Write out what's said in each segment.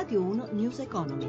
Radio 1 News Economy.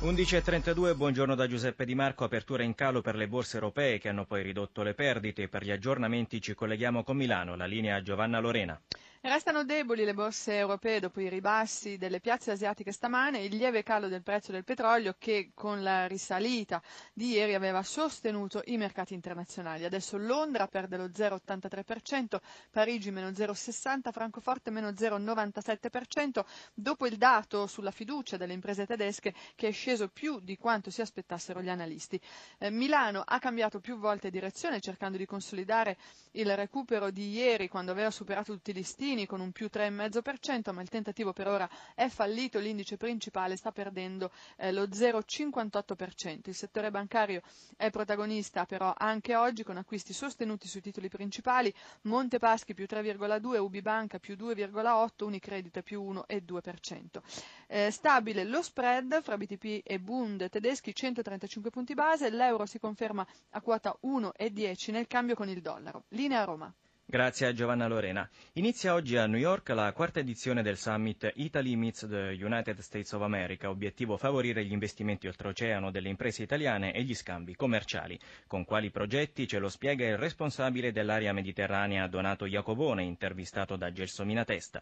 11.32, buongiorno da Giuseppe Di Marco, apertura in calo per le borse europee che hanno poi ridotto le perdite. Per gli aggiornamenti ci colleghiamo con Milano, la linea Giovanna Lorena. Restano deboli le borse europee dopo i ribassi delle piazze asiatiche stamane e il lieve calo del prezzo del petrolio che con la risalita di ieri aveva sostenuto i mercati internazionali. Adesso Londra perde lo 0,83%, Parigi meno 0,60%, Francoforte meno 0,97% dopo il dato sulla fiducia delle imprese tedesche che è sceso più di quanto si aspettassero gli analisti. Eh, Milano ha cambiato più volte direzione cercando di consolidare il recupero di ieri quando aveva superato tutti gli stili Salvini con un più 3,5%, ma il tentativo per ora è fallito, l'indice principale sta perdendo eh, lo 0,58%. Il settore bancario è protagonista però anche oggi con acquisti sostenuti sui titoli principali, Montepaschi più 3,2, Ubibanca più 2,8, Unicredit più 1,2%. Eh, stabile lo spread fra BTP e Bund tedeschi 135 punti base, l'euro si conferma a quota 1,10 nel cambio con il dollaro. Linea Roma. Grazie a Giovanna Lorena. Inizia oggi a New York la quarta edizione del summit Italy Meets the United States of America, obiettivo favorire gli investimenti oltreoceano delle imprese italiane e gli scambi commerciali. Con quali progetti ce lo spiega il responsabile dell'area mediterranea Donato Iacobone, intervistato da Gelsomina Testa.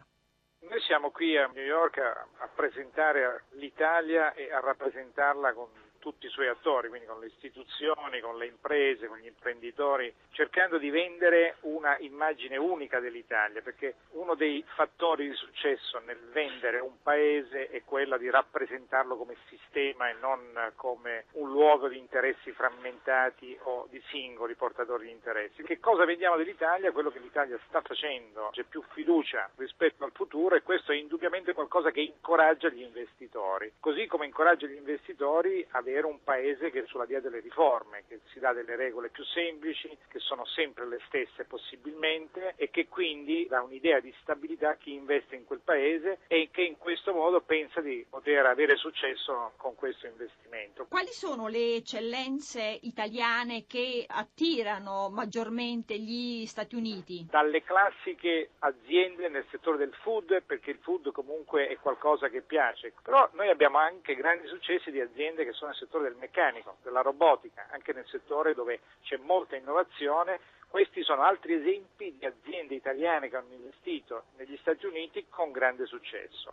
Noi siamo qui a New York a, a presentare l'Italia e a rappresentarla con tutti i suoi attori, quindi con le istituzioni, con le imprese, con gli imprenditori, cercando di vendere una immagine unica dell'Italia, perché uno dei fattori di successo nel vendere un paese è quello di rappresentarlo come sistema e non come un luogo di interessi frammentati o di singoli portatori di interessi. Che cosa vediamo dell'Italia? Quello che l'Italia sta facendo, c'è più fiducia rispetto al futuro e questo è indubbiamente qualcosa che incoraggia gli investitori, così come incoraggia gli investitori a avere un paese che è sulla via delle riforme, che si dà delle regole più semplici, che sono sempre le stesse possibilmente e che quindi dà un'idea di stabilità a chi investe in quel paese e che in questo modo pensa di poter avere successo con questo investimento. Quali sono le eccellenze italiane che attirano maggiormente gli Stati Uniti? Dalle classiche aziende nel settore del food, perché il food comunque è qualcosa che piace, però noi abbiamo anche grandi successi di aziende che sono settore del meccanico, della robotica, anche nel settore dove c'è molta innovazione. Questi sono altri esempi di aziende italiane che hanno investito negli Stati Uniti con grande successo.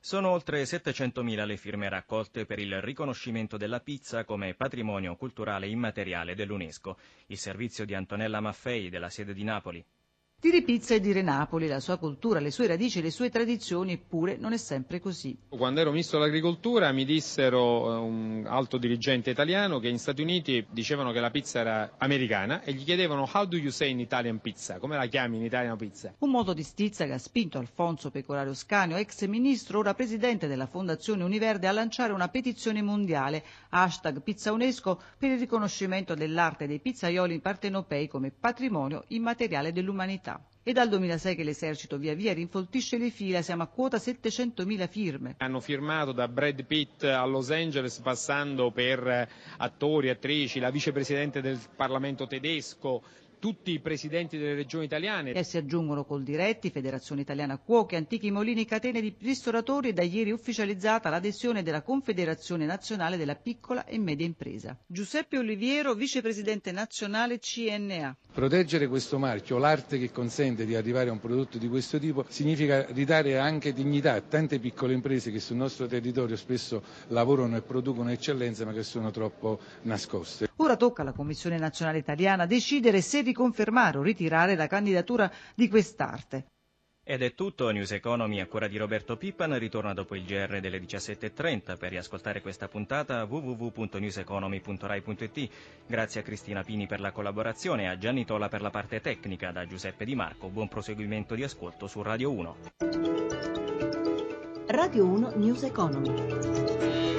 Sono oltre 700.000 le firme raccolte per il riconoscimento della pizza come patrimonio culturale immateriale dell'UNESCO. Il servizio di Antonella Maffei della sede di Napoli. Dire pizza e dire Napoli, la sua cultura, le sue radici, le sue tradizioni, eppure non è sempre così. Quando ero ministro dell'agricoltura mi dissero eh, un alto dirigente italiano che in Stati Uniti dicevano che la pizza era americana e gli chiedevano how do you say in Italian pizza, come la chiami in Italian pizza? Un modo di stizza che ha spinto Alfonso Pecorario Scanio, ex ministro, ora presidente della Fondazione Univerde, a lanciare una petizione mondiale, hashtag Pizza UNESCO, per il riconoscimento dell'arte dei pizzaioli partenopei come patrimonio immateriale dell'umanità. È dal 2006 che l'esercito via via rinfoltisce le fila, siamo a quota 700.000 firme. Hanno firmato da Brad Pitt a Los Angeles passando per attori, attrici, la vicepresidente del Parlamento tedesco, tutti i presidenti delle regioni italiane. E si aggiungono Coldiretti, Federazione Italiana Cuochi, Antichi Molini, catene di ristoratori e da ieri ufficializzata l'adesione della Confederazione Nazionale della Piccola e Media Impresa. Giuseppe Oliviero, vicepresidente nazionale CNA. Proteggere questo marchio, l'arte che consente di arrivare a un prodotto di questo tipo, significa ridare anche dignità a tante piccole imprese che sul nostro territorio spesso lavorano e producono eccellenze ma che sono troppo nascoste. Ora tocca alla Commissione Nazionale Italiana decidere se riconfermare o ritirare la candidatura di quest'arte. Ed è tutto, News Economy a cura di Roberto Pippan ritorna dopo il GR delle 17.30 per riascoltare questa puntata www.newseconomy.rai.it Grazie a Cristina Pini per la collaborazione e a Gianni Tola per la parte tecnica da Giuseppe Di Marco. Buon proseguimento di ascolto su Radio 1. Radio 1 News Economy.